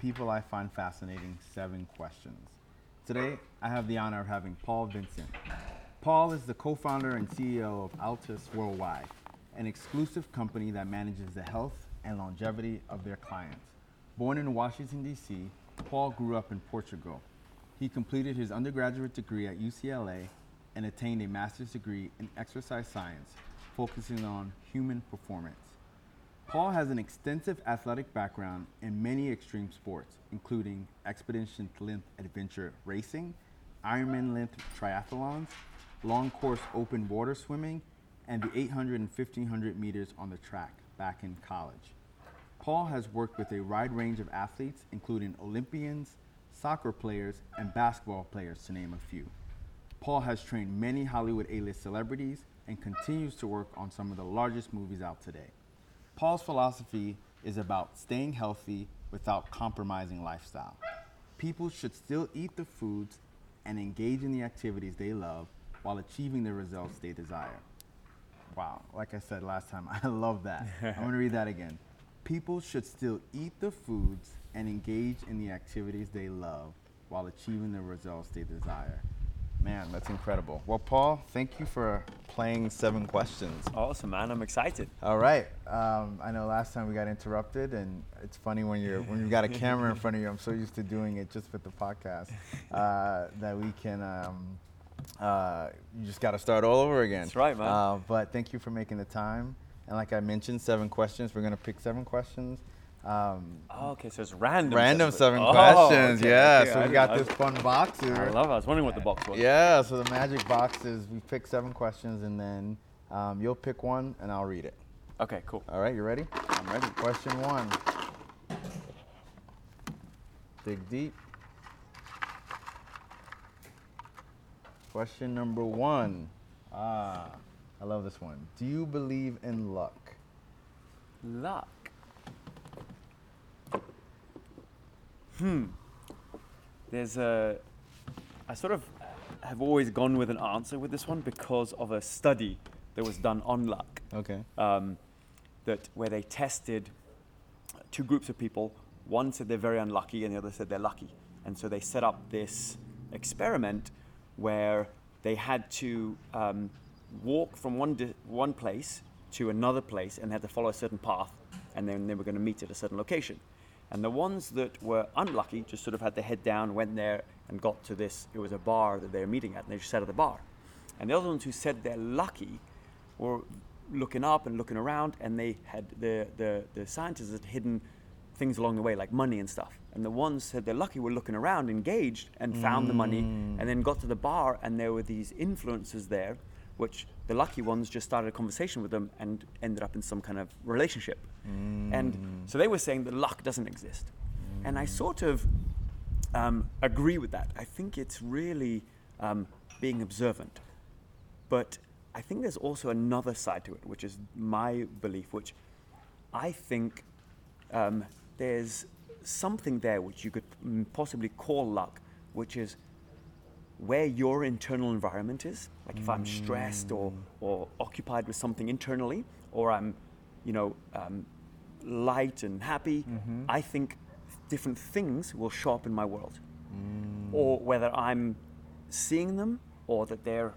People I Find Fascinating Seven Questions. Today, I have the honor of having Paul Vincent. Paul is the co founder and CEO of Altus Worldwide, an exclusive company that manages the health and longevity of their clients. Born in Washington, D.C., Paul grew up in Portugal. He completed his undergraduate degree at UCLA and attained a master's degree in exercise science, focusing on human performance. Paul has an extensive athletic background in many extreme sports, including expedition length adventure racing, Ironman length triathlons, long course open water swimming, and the 800 and 1500 meters on the track back in college. Paul has worked with a wide range of athletes, including Olympians, soccer players, and basketball players, to name a few. Paul has trained many Hollywood A-list celebrities and continues to work on some of the largest movies out today. Paul's philosophy is about staying healthy without compromising lifestyle. People should still eat the foods and engage in the activities they love while achieving the results they desire. Wow, like I said last time, I love that. I'm gonna read that again. People should still eat the foods and engage in the activities they love while achieving the results they desire. Man, that's incredible. Well, Paul, thank you for playing seven questions. Awesome, man. I'm excited. All right. Um, I know last time we got interrupted, and it's funny when you're when you've got a camera in front of you. I'm so used to doing it just with the podcast uh, that we can. Um, uh, you just got to start all over again. That's right, man. Uh, but thank you for making the time. And like I mentioned, seven questions. We're gonna pick seven questions. Um, Oh, okay, so it's random. random seven Oh, questions. okay, yeah. so I we got this fun box here. I love it. I was wondering what the box was. Yeah, so the magic box is we pick seven questions and then um, you'll pick one and I'll read it. Okay, cool. All right, you ready? I'm ready. Question one. Dig deep. Question number one. Ah, I love this one. Do you believe in luck? Luck. Hmm. There's a. I sort of have always gone with an answer with this one because of a study that was done on luck. Okay. um, that where they tested two groups of people. One said they're very unlucky, and the other said they're lucky. And so they set up this experiment where they had to um, walk from one di- one place to another place, and they had to follow a certain path, and then they were going to meet at a certain location. And the ones that were unlucky just sort of had their head down, went there, and got to this. It was a bar that they were meeting at, and they just sat at the bar. And the other ones who said they're lucky were looking up and looking around, and they had the, the, the scientists had hidden things along the way, like money and stuff. And the ones said they're lucky were looking around, engaged, and found the money, and then mm. got to the bar, and there were these influencers there, which the lucky ones just started a conversation with them and ended up in some kind of relationship. And so they were saying that luck doesn't exist. And I sort of um, agree with that. I think it's really um, being observant. But I think there's also another side to it, which is my belief, which I think um, there's something there which you could mm, possibly call luck, which is where your internal environment is. Like if I'm stressed or, or occupied with something internally, or I'm, you know, um, light and happy, I think different things will show up in my world. Or whether I'm seeing them or that they're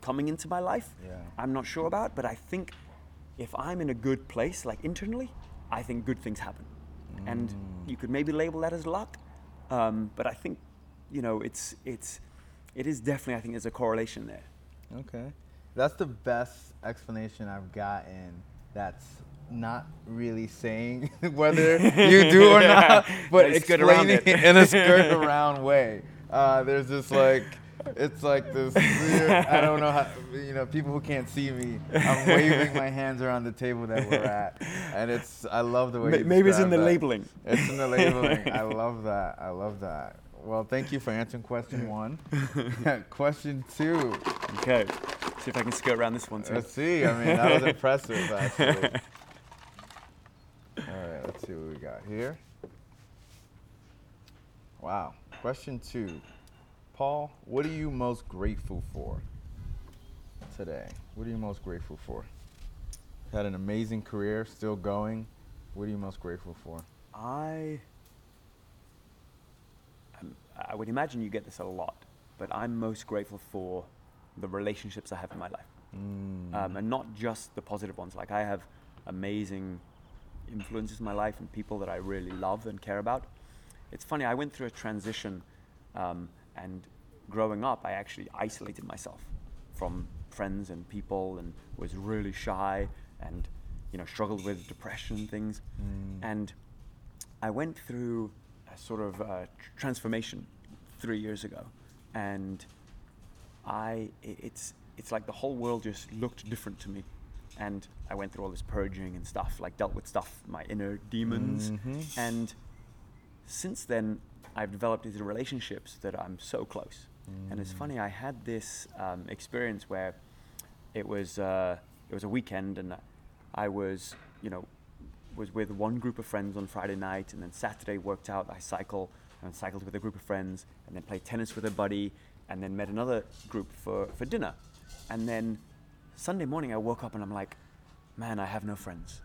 coming into my life, Yeah. I'm not sure about. But I think if I'm in a good place, like internally, I think good things happen. And you could maybe label that as luck. Um, but I think, you know, it's, it's, it is definitely, I think there's a correlation there. Okay. That's the best explanation I've gotten that's not really saying whether you do or not, but it's good around explaining it. in a skirt around way. Uh, there's this like, it's like this weird, I don't know how, you know, people who can't see me, I'm waving my hands around the table that we're at. And it's, I love the way Ma- maybe it's in the that. labeling. It's in the labeling. I love that. I love that. Well, thank you for answering question one. question two. Okay. See if I can skirt around this one too. Let's see. I mean, that was impressive, actually. All right, let's see what we got here. Wow. Question two. Paul, what are you most grateful for today? What are you most grateful for? Had an amazing career, still going. What are you most grateful for? I I would imagine you get this a lot, but I'm most grateful for the relationships I have in my life, um, and not just the positive ones. Like I have amazing influences in my life and people that I really love and care about. It's funny. I went through a transition, um, and growing up, I actually isolated myself from friends and people, and was really shy, and you know struggled with depression and things, and I went through sort of uh, transformation three years ago, and I it's it's like the whole world just looked different to me, and I went through all this purging and stuff, like dealt with stuff, my inner demons, Mhm. and since then I've developed these relationships that I'm so close. And it's funny, I had this um, experience where it was uh, it was a weekend, and I was you know was with one group of friends on Friday night, and then Saturday worked out. I cycle and cycled with a group of friends, and then played tennis with a buddy, and then met another group for, for dinner. And then Sunday morning, I woke up and I'm like, man, I have no friends.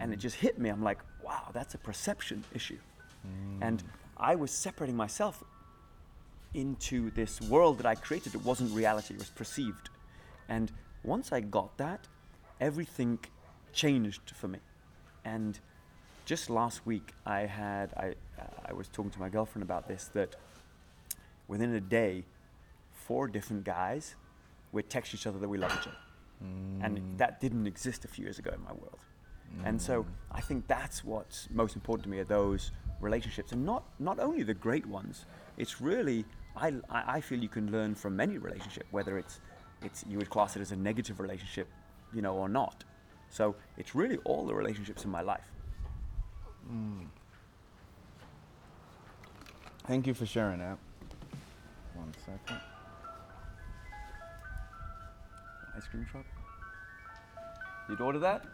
And it mm. just hit me. I'm like, wow, that's a perception issue. And mm. I was separating myself into this world that I created. It wasn't reality, it was perceived. And once I got that, everything changed for me. And just last week, I had I uh, I was talking to my girlfriend about this that within a day, four different guys would text each other that we love each other, and mm. that didn't exist a few years ago in my world. And so mm. I think that's what's most important to me are those relationships, and not not only the great ones. It's really I I I feel you can learn from any relationship, whether it's it's you would class it as a negative relationship, you know, or not. So it's really all the relationships in my life. Hmm. Thank you for sharing that. One second. Ice cream truck. You'd order that?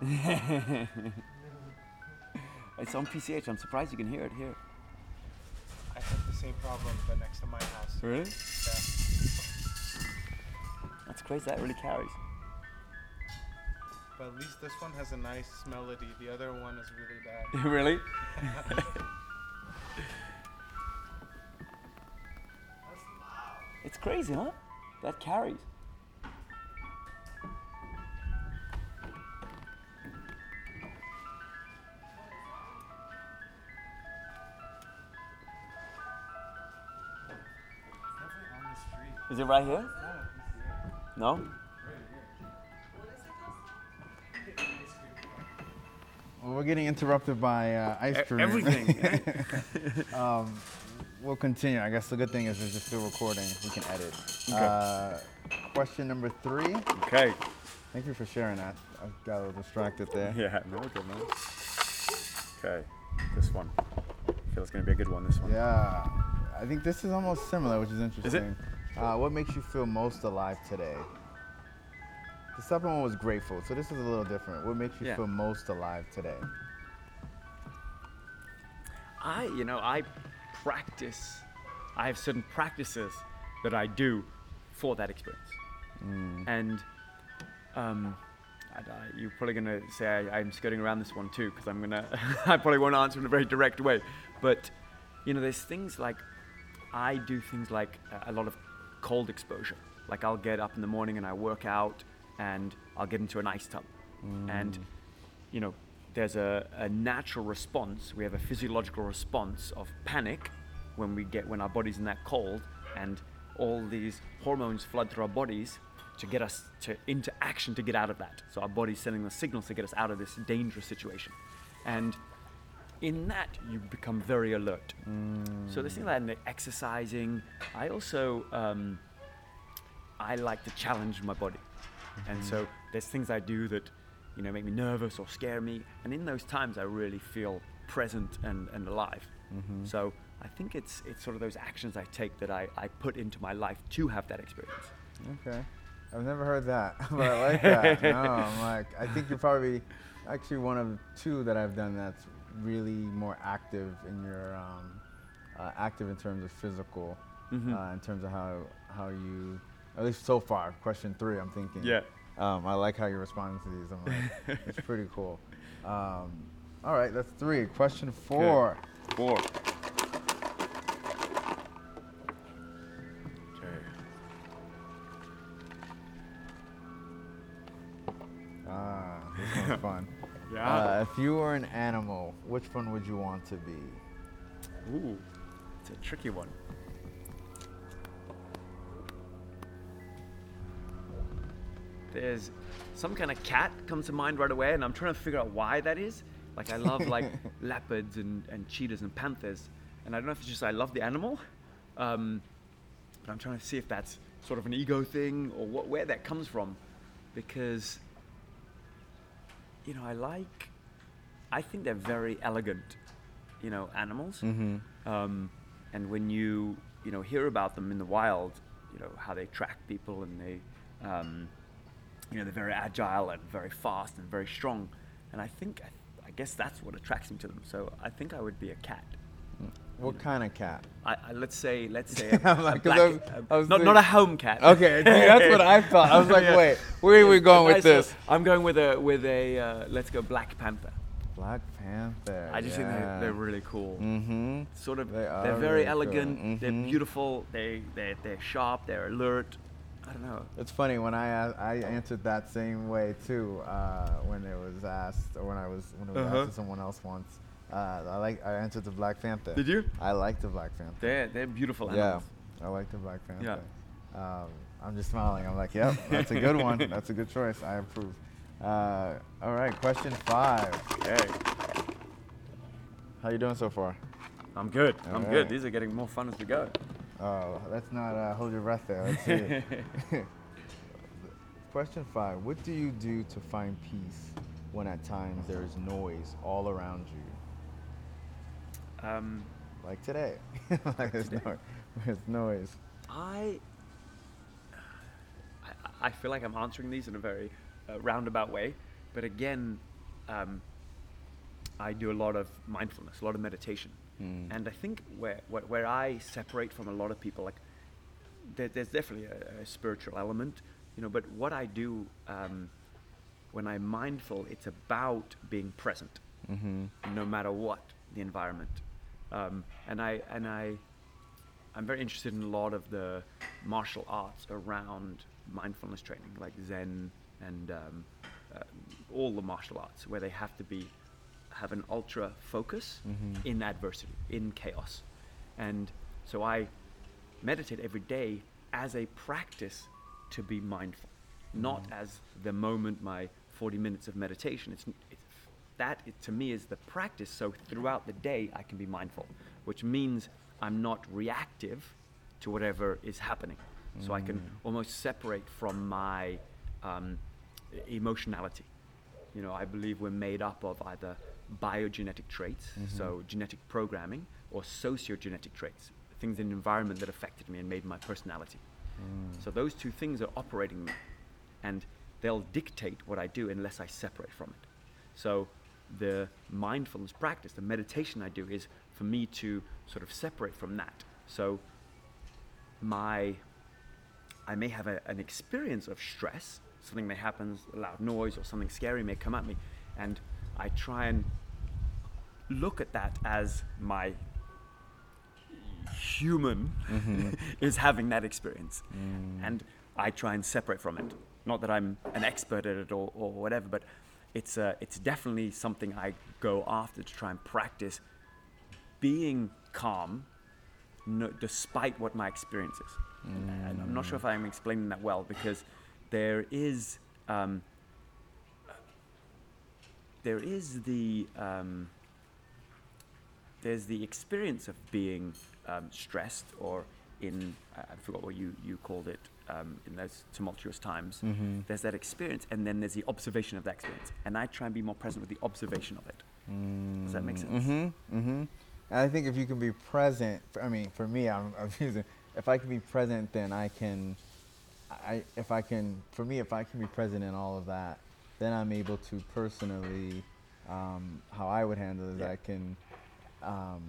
it's on PCH. I'm surprised you can hear it here. I have the same problem, but next to my house. Really? Yeah. That's crazy. That really carries. But at least this one has a nice melody. The other one is really bad. really? it's crazy, huh? That carries. Definitely on the street. Is it right here? No, Well, we're getting interrupted by uh, ice cream. Everything. um, we'll continue. I guess the good thing is it's just still recording. We can edit. Okay. Uh, question number three. okay. Thank you for sharing that. I got a little distracted there. Yeah, no good, man. Okay, this one. I feel it's gonna be a good one. This one. Yeah. I think this is almost similar, which is interesting. Is it? Uh, what makes you feel most alive today? The second one was grateful, so this is a little different. What makes you Yeah. feel most alive today? I, you know, I practice. I have certain practices that I do for that experience, and um, I, I, you're probably gonna say I, I'm skirting around this one too, because I'm gonna. I probably won't answer in a very direct way, but you know, there's things like I do things like a- a lot of cold exposure. Like I'll get up in the morning and I work out, and I'll get into an ice tub, and you know, there's a, a natural response. We have a physiological response of panic when we get when our body's in that cold, and all these hormones flood through our bodies to get us to into action to get out of that. So our body's sending the signals to get us out of this dangerous situation, and in that you become very alert. So there's things like that, and the exercising. I also um, I like to challenge my body, and so there's things I do that you know make me nervous or scare me, and in those times I really feel present and, and alive. So I think it's it's sort of those actions I take that I, I put into my life to have that experience. Okay. I've never heard that, but I like that. no, I'm like, I think you're probably actually one of two that I've done that's really more active in your, um, uh, active in terms of physical, Mhm. uh, in terms of how, how you, at least so far, question three, I'm thinking. Yeah. Um, I like how you're responding to these. I'm like, it's pretty cool. Um, all right, that's three. Question four. Good. Four. Ah, this one's fun. yeah. Uh, if you were an animal, which one would you want to be? Ooh, it's a tricky one. There's some kind of cat comes to mind right away, and I'm trying to figure out why that is. Like I love like leopards and, and cheetahs and panthers, and I don't know if it's just I love the animal, um, but I'm trying to see if that's sort of an ego thing or what where that comes from, because you know I like, I think they're very elegant, you know, animals. Mm-hmm. Um, and when you you know hear about them in the wild, you know how they track people and they, um, you know, they're very agile and very fast and very strong. And I think I, guess that's what attracts me to them. So I think I would be a cat. What kind of cat? I, I let's say let's say a, a black, I was- I was not not a home cat. Okay, that's what I thought. I was like, Yeah. wait, where are we going with this? I'm going with a with a uh, let's go Black Panther. Black Panther. I just think they're, they're really cool. Mm-hmm. sort of They are they are are very really cool. elegant they're beautiful they they they're sharp they're alert i don't know It's funny when I I answered that same way too uh, when it was asked or when I was when it was Uh-huh. asked to someone else once. Uh, I like I answered the Black Panther. Did you? I like the Black Panther. they're they're beautiful animals. yeah, I like the Black Panther. Yeah. Um, I'm just smiling. I'm like, yep, that's a good one. That's a good choice. I approve. Uh, all right, question five. okay How you doing so far? i'm good i'm Alright. good these are getting more fun as we go Oh, let's not uh, hold your breath there. Let's see. Question five. What do you do to find peace when at times there is noise all around you? um, Like today. like there's, today. no, there's noise. I, I i feel like i'm answering these in a very uh, roundabout way but again um, i do a lot of mindfulness a lot of meditation Mm. and i think where, where where i separate from a lot of people like there, there's definitely a, a spiritual element you know but what i do um, when i'm mindful it's about being present Mm-hmm. no matter what the environment. Um, and I and I, I'm very interested in a lot of the martial arts around mindfulness training, like Zen and um, uh, all the martial arts, where they have to be have an ultra focus Mhm. in adversity, in chaos, and so I meditate every day as a practice to be mindful, not as the moment my 40 minutes of meditation. It's, it's that it, to me is the practice. So throughout the day, I can be mindful, which means I'm not reactive to whatever is happening. So I can almost separate from my um, emotionality. You know, I believe we're made up of either biogenetic traits, mm-hmm. so genetic programming, or sociogenetic traits, things in the environment that affected me and made my personality. Mm. So those two things are operating me, and they'll dictate what I do unless I separate from it. So the mindfulness practice, the meditation I do, is for me to sort of separate from that. So my I may have a, an experience of stress. Something may happen, a loud noise or something scary may come at me, and I try and look at that as my human is having that experience, and I try and separate from it. Not that I'm an expert at it or, or whatever, but it's uh, it's definitely something I go after to try and practice being calm no, despite what my experience is. And I'm not sure if I'm explaining that well because there is um, there is the um, there's the experience of being um, stressed or in I forgot what you, you called it um, in those tumultuous times. Mm-hmm. There's that experience, and then there's the observation of that experience. And I try and be more present with the observation of it. Does that make sense? Mm-hmm. Mm-hmm. And I think if you can be present, for, I mean, for me, I'm, I'm using. If I can be present, then I can. I if I can, for me, if I can be present in all of that, then I'm able to personally, um, how I would handle it is Yeah. I can. Um,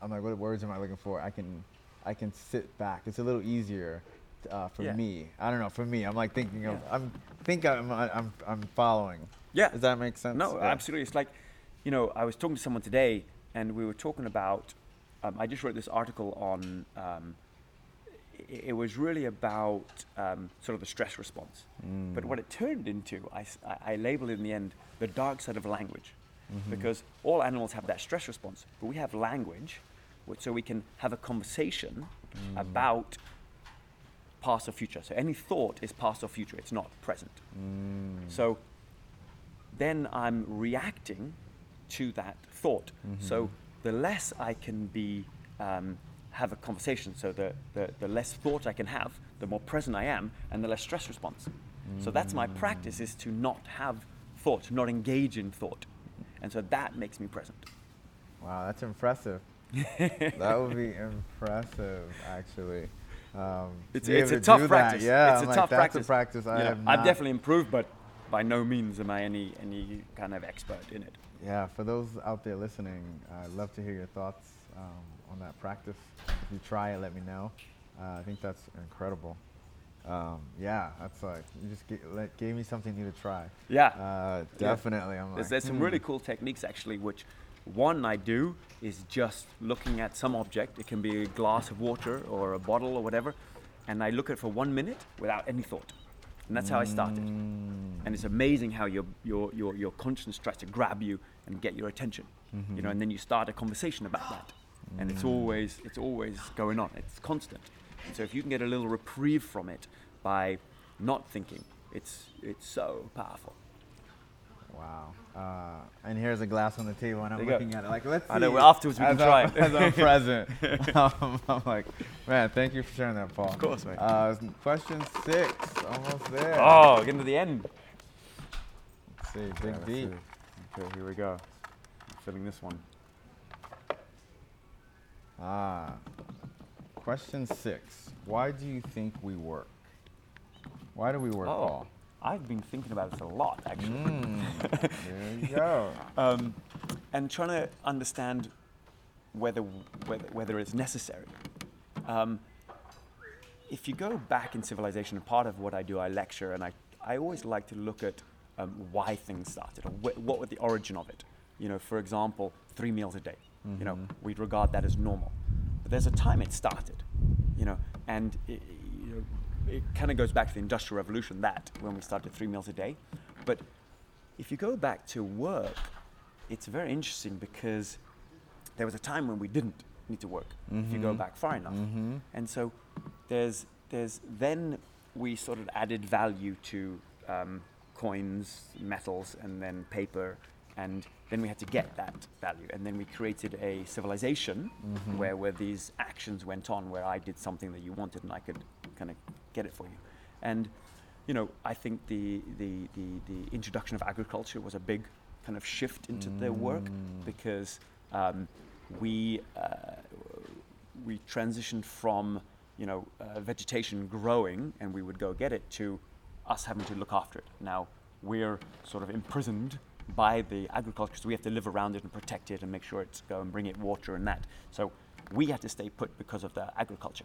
I'm like, what words am I looking for? I can, I can sit back. It's a little easier uh, for Yeah. me. I don't know. For me, I'm like thinking of. Yeah. I'm think I'm I'm I'm following. Yeah. Does that make sense? No, absolutely. It's like, you know, I was talking to someone today, and we were talking about. Um, I just wrote this article on, um, it was really about um, sort of the stress response. Mm. But what it turned into, I labeled it in the end the dark side of language. Mm-hmm. Because all animals have that stress response, but we have language, which, so we can have a conversation mm. about past or future. So any thought is past or future, it's not present. Mm. So then I'm reacting to that thought. Mm-hmm. So the less I can be um, have a conversation, so the, the, the less thought I can have, the more present I am, and the less stress response. So that's my practice is to not have thought, not engage in thought. And so that makes me present. Wow, that's impressive. that would be impressive, actually. Um, It's, it's a to tough practice. That, yeah, it's I'm a like, tough practice. a practice I have I've definitely improved, but by no means am I any, any kind of expert in it. Yeah, for those out there listening, I'd love to hear your thoughts um, on that practice. If you try it, let me know. Uh, I think that's incredible. Um, yeah, that's like you just let, gave me something new to try. Yeah. Uh, definitely. I'm There's, like, there's some hmm. really cool techniques actually, which one I do is just looking at some object. It can be a glass of water or a bottle or whatever, and I look at it for one minute without any thought. And that's how I started. Mm. And it's amazing how your, your, your, your conscience tries to grab you and get your attention. You know, and then you start a conversation about that. And it's always it's always going on. It's constant. And so if you can get a little reprieve from it by not thinking, it's it's so powerful. Wow. Uh, and here's a glass on the table, and I'm you go. looking at it like, let's see. I know, afterwards we can as try I'm, it. As I'm present. um, I'm like, man, thank you for sharing that, Paul. Of course, mate. Uh, question six, almost there. Oh, getting to the end. Let's see, Yeah, let's deep. see. Okay, here we go. I'm filling this one. Ah. Question six. Why do you think we work? Why do we work, Oh, Paul? I've been thinking about this a lot actually, Mm, there you go. um, and trying to understand whether whether, whether it's necessary. Um, if you go back in civilization, part of what I do, I lecture, and I, I always like to look at um, why things started, or wh- what was the origin of it. You know, for example, three meals a day. You know, we'd regard that as normal, but there's a time it started. You know, and it, you know, it kind of goes back to the Industrial Revolution, that when we started three meals a day. But if you go back to work, it's very interesting because there was a time when we didn't need to work. If you go back far enough, Mhm. and so there's there's then we sort of added value to um, coins, metals, and then paper, and then we had to get that value, and then we created a civilization where where these actions went on, where I did something that you wanted, and I could kind of get it for you, and you know I think the the the, the introduction of agriculture was a big kind of shift into their work because um, we uh, we transitioned from you know uh, vegetation growing and we would go get it to us having to look after it. Now we're sort of imprisoned by the agriculture, so we have to live around it and protect it and make sure it's go and bring it water and that. So we had to stay put because of the agriculture.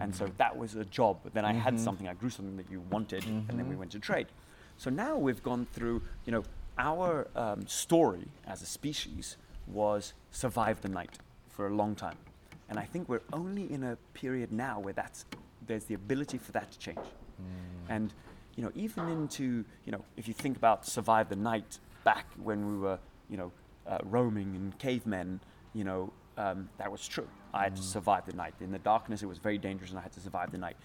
And so mm-hmm. that was a job. But then I had mm-hmm. something, I grew something that you wanted, and then we mm-hmm. went to trade. So now we've gone through, you know, our um, story as a species was survive the night for a long time. And I think we're only in a period now where that's, there's the ability for that to change. Mm. And, you know, even into, you know, if you think about survive the night back when we were, you know, uh, roaming and cavemen, you know, um, that was true. I had to survive the night. In the darkness, it was very dangerous, and I had to survive the night.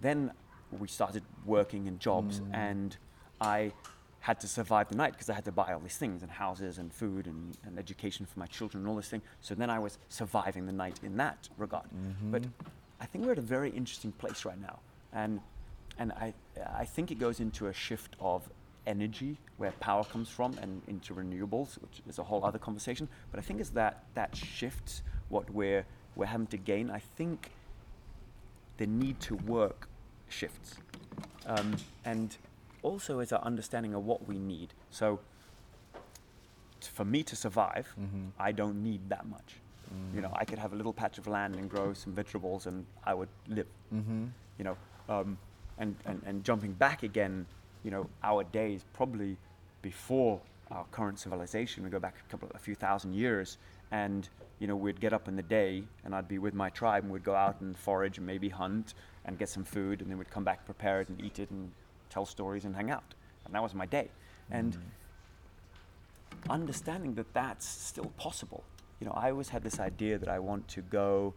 Then we started working in jobs, and I had to survive the night because I had to buy all these things and houses and food and, and education for my children and all this thing. So then I was surviving the night in that regard. But I think we're at a very interesting place right now, and and I I think it goes into a shift of energy where power comes from and into renewables, which is a whole other conversation. But I think as that that shifts what we're we're having to gain, I think the need to work shifts, um, and also is our understanding of what we need. So t- for me to survive, I don't need that much. You know, I could have a little patch of land and grow some vegetables, and I would live. Mm-hmm. You know, um, and, and and jumping back again, you know, our days probably before our current civilization. We go back a couple, a few thousand years, and you know we'd get up in the day and I'd be with my tribe and we'd go out and forage and maybe hunt and get some food and then we'd come back prepare it and eat it and tell stories and hang out. And that was my day. And understanding that that's still possible you know I always had this idea that I want to go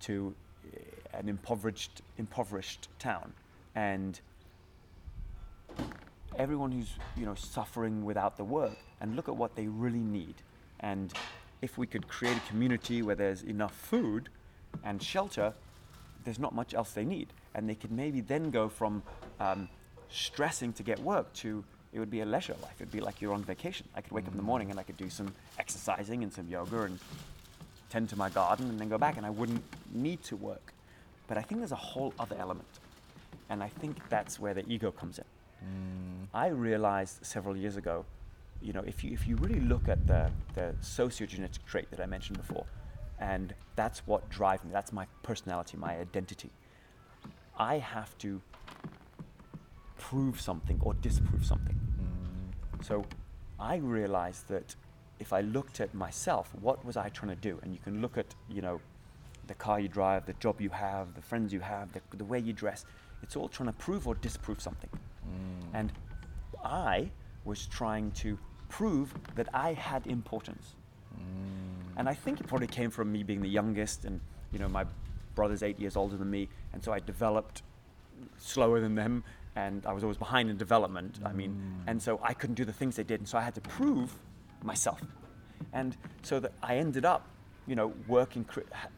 to eh, an impoverished impoverished town. And everyone who's you know suffering without the work and look at what they really need. And if we could create a community where there's enough food and shelter there's not much else they need. And they could maybe then go from um, stressing to get work to it would be a leisure life. It'd be like you're on vacation. I could wake up in the morning and i could do some exercising and some yoga and tend to my garden and then go back and i wouldn't need to work. But i think there's a whole other element. And i think that's where the ego comes in Mm. I realized several years ago, you know, if you if you really look at the the sociogenetic trait that I mentioned before, and that's what drives me. That's my personality, my identity. I have to prove something or disprove something. Mm. So I realized that if I looked at myself, what was I trying to do? And you can look at, you know, the car you drive, the job you have, the friends you have, the, the way you dress. It's all trying to prove or disprove something. Mm. And I was trying to prove that I had importance. Mm. And I think it probably came from me being the youngest, and you know, my brother's eight years older than me, and so I developed slower than them, and I was always behind in development. I mean, mm. and so I couldn't do the things they did, and so I had to prove myself. And so that I ended up, you know, working,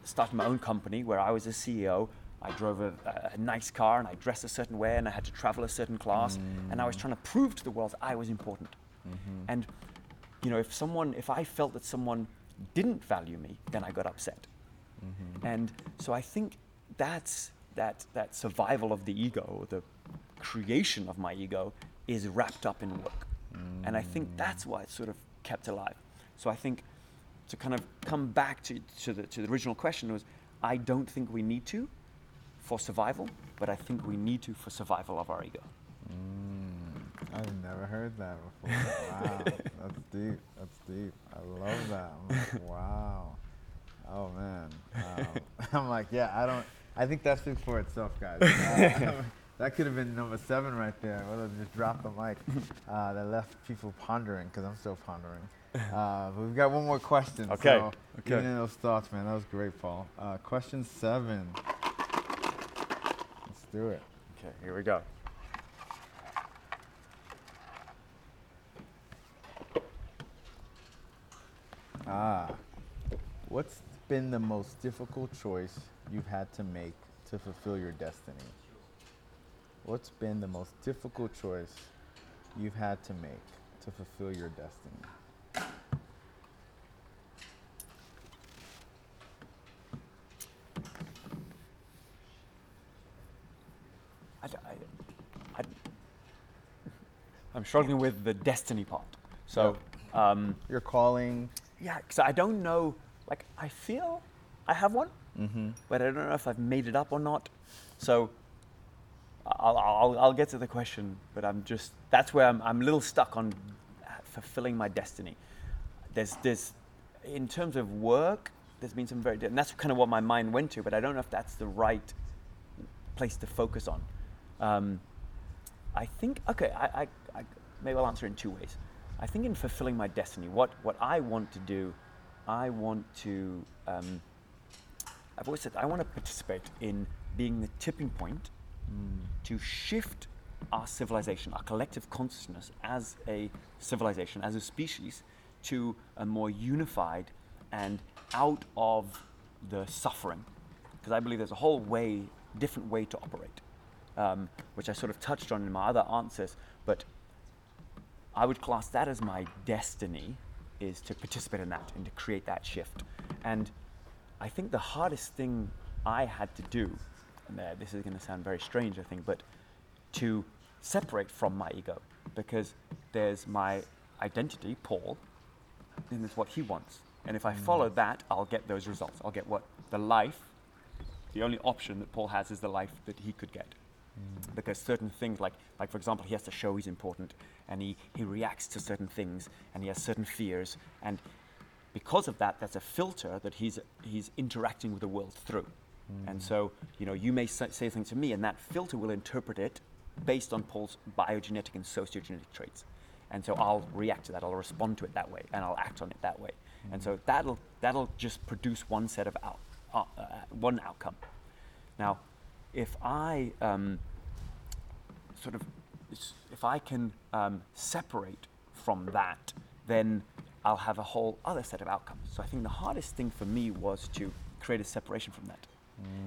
starting my own company where I was a CEO. I drove a, a nice car and I dressed a certain way and I had to travel a certain class, and I was trying to prove to the world I was important. Mm-hmm. And you know, if someone, if I felt that someone didn't value me, then I got upset. Mm-hmm. And so I think that's that that survival of the ego, the creation of my ego, is wrapped up in work. And I think mm. that's why it's sort of kept alive. So I think to kind of come back to, to the to the original question was I don't think we need to for survival, but I think we need to for survival of our ego. I've never heard that before. Wow, that's deep. That's deep. I love that. I'm like, wow. Oh man. I'm like, yeah. I don't. I think that speaks for itself, guys. Uh, that could have been number seven right there. I Would have just dropped the mic. Uh, that left people pondering because I'm still pondering. Uh, but we've got one more question. Okay, So okay. In those thoughts, man. That was great, Paul. Uh, question seven. Do it. Okay, here we go. Ah, what's been the most difficult choice you've had to make to fulfill your destiny? What's been the most difficult choice you've had to make to fulfill your destiny? I, d- I- I- I'm struggling with the destiny part. So, um, Your calling. yeah, because I don't know. Like, I feel I have one, but I don't know if I've made it up or not. So, I'll, I'll, I'll get to the question, but I'm just that's where I'm, I'm a little stuck on fulfilling my destiny. There's this, in terms of work, there's been some very, and that's kind of what my mind went to, but I don't know if that's the right place to focus on. Um, I think okay, I, I maybe I'll answer in two ways. I think in fulfilling my destiny, what what I want to do, I want to. Um, I've always said I want to participate in being the tipping point to shift our civilization, our collective consciousness as a civilization, as a species, to a more unified and out of the suffering. Because I believe there's a whole way, different way to operate, um, which I sort of touched on in my other answers. But I would class that as my destiny, is to participate in that and to create that shift. And I think the hardest thing I had to do, and uh, this is going to sound very strange, I think, but to separate from my ego, because there's my identity, Paul, and it's what he wants. And if I follow that, I'll get those results. I'll get what the life, the only option that Paul has is the life that he could get because certain things like like for example he has to show he's important and he he reacts to certain things and he has certain fears and because of that, that's a filter that he's, he's interacting with the world through. And so, you know, you may say, say something to me, and that filter will interpret it based on Paul's biogenetic and sociogenetic traits. And so I'll react to that, I'll respond to it that way, and I'll act on it that way. And so that'll, that'll just produce one set of out, uh, uh, one outcome. Now, if I um, sort of, if I can um, separate from that, then I'll have a whole other set of outcomes. So I think the hardest thing for me was to create a separation from that.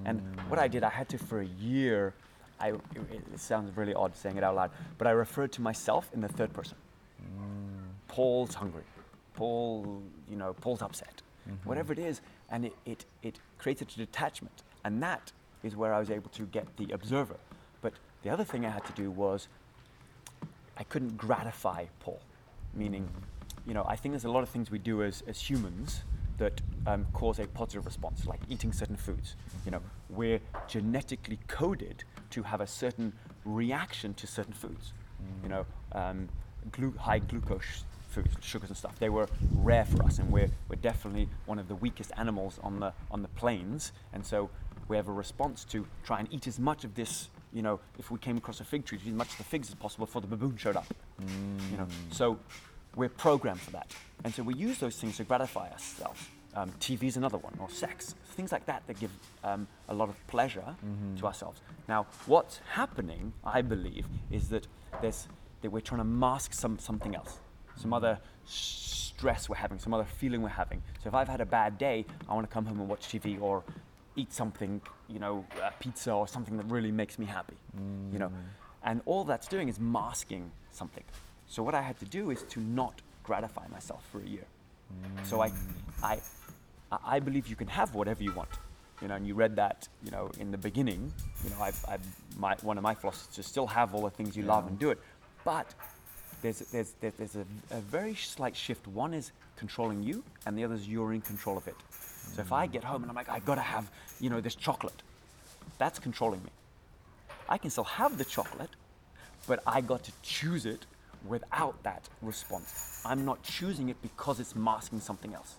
And what I did, I had to for a year. I, it, it sounds really odd saying it out loud, but I referred to myself in the third person. Paul's hungry. Paul, you know, Paul's upset. Whatever it is, and it, it, it created a detachment. And that is where I was able to get the observer. But the other thing I had to do was I couldn't gratify Paul. Meaning, you know, I think there's a lot of things we do as, as humans that um, cause a positive response, like eating certain foods. You know, we're genetically coded to have a certain reaction to certain foods. You know, um, glu- high glucose foods, sugars and stuff. They were rare for us, and we're, we're definitely one of the weakest animals on the on the plains. And so we have a response to try and eat as much of this. You know, if we came across a fig tree, to eat as much of the figs as possible before the baboon showed up. You know, so we're programmed for that, and so we use those things to gratify ourselves. Um, TV is another one, or sex, things like that that give um, a lot of pleasure to ourselves. Now, what's happening, I believe, is that there's that we're trying to mask some something else, some other stress we're having, some other feeling we're having. So if I've had a bad day, I want to come home and watch TV or eat something, you know, uh, pizza or something that really makes me happy, you know. And all that's doing is masking something. So what I had to do is to not gratify myself for a year. So I, I, I- I believe you can have whatever you want. You know, and you read that, you know, in the beginning. You know, I've, I've my, one of my philosophies is still have all the things you love and do it, but there's there's there's, there's a, a very slight shift. One is controlling you, and the other is you're in control of it. So if I get home and I'm like, I gotta have, you know, this chocolate, that's controlling me. I can still have the chocolate, but I got to choose it without that response. I'm not choosing it because it's masking something else.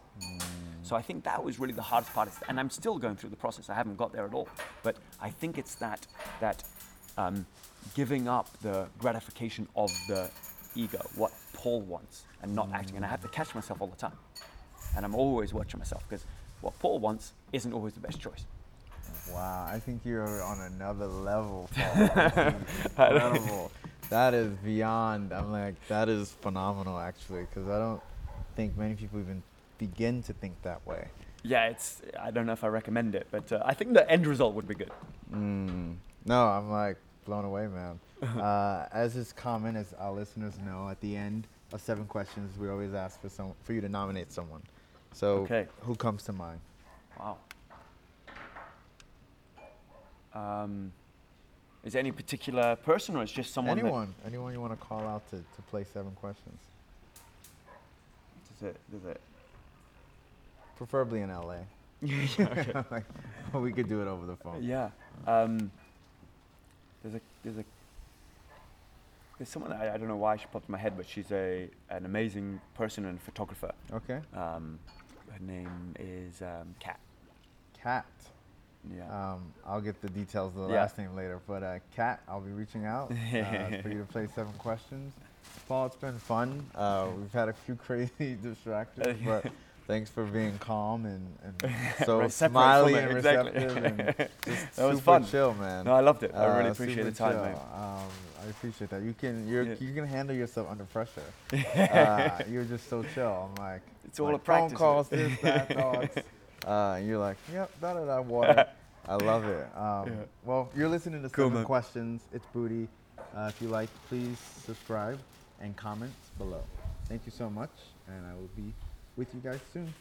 So I think that was really the hardest part, and I'm still going through the process. I haven't got there at all, but I think it's that that um, giving up the gratification of the ego, what Paul wants, and not acting. And I have to catch myself all the time, and I'm always watching myself because what Paul wants isn't always the best choice. Wow, I think you're on another level. Incredible. that is beyond. I'm like, that is phenomenal, actually, because I don't think many people even begin to think that way. Yeah, it's. I don't know if I recommend it, but uh, I think the end result would be good. Mm. No, I'm like blown away, man. uh, as is common, as our listeners know, at the end of seven questions, we always ask for some for you to nominate someone. So, Okay. who comes to mind? Wow. Um, is there any particular person, or is just someone? anyone, anyone you want to call out to, to play seven questions, does it? Does it? preferably in LA. yeah. Okay. like, we could do it over the phone. Yeah. Um, there's a there's a there's someone I, I don't know why she popped in my head, but she's a an amazing person and photographer. Okay. Um, her name is um, Kat. Cat. Yeah. Um, I'll get the details of the Yeah. last name later. But uh, Kat, I'll be reaching out uh, for you to play seven questions. Paul, it's been fun. Uh, we've had a few crazy distractions, but thanks for being calm and, and so smiley and it, exactly. and just That was fun. chill, man. no, I loved it. I really Uh, appreciate the time, chill. mate. Um, I appreciate that. You can you're, Yeah. you can handle yourself under pressure. uh, you're just so chill. I'm like, It's all like a practice. Phone calls, this, that, dogs. Uh, and you're like, yep, da da da, water. I love it. Um, Yeah. Well, you're listening to Cool, Seven man. Questions. It's Booty. Uh, if you like, please subscribe and comment below. Thank you so much, and I will be with you guys soon.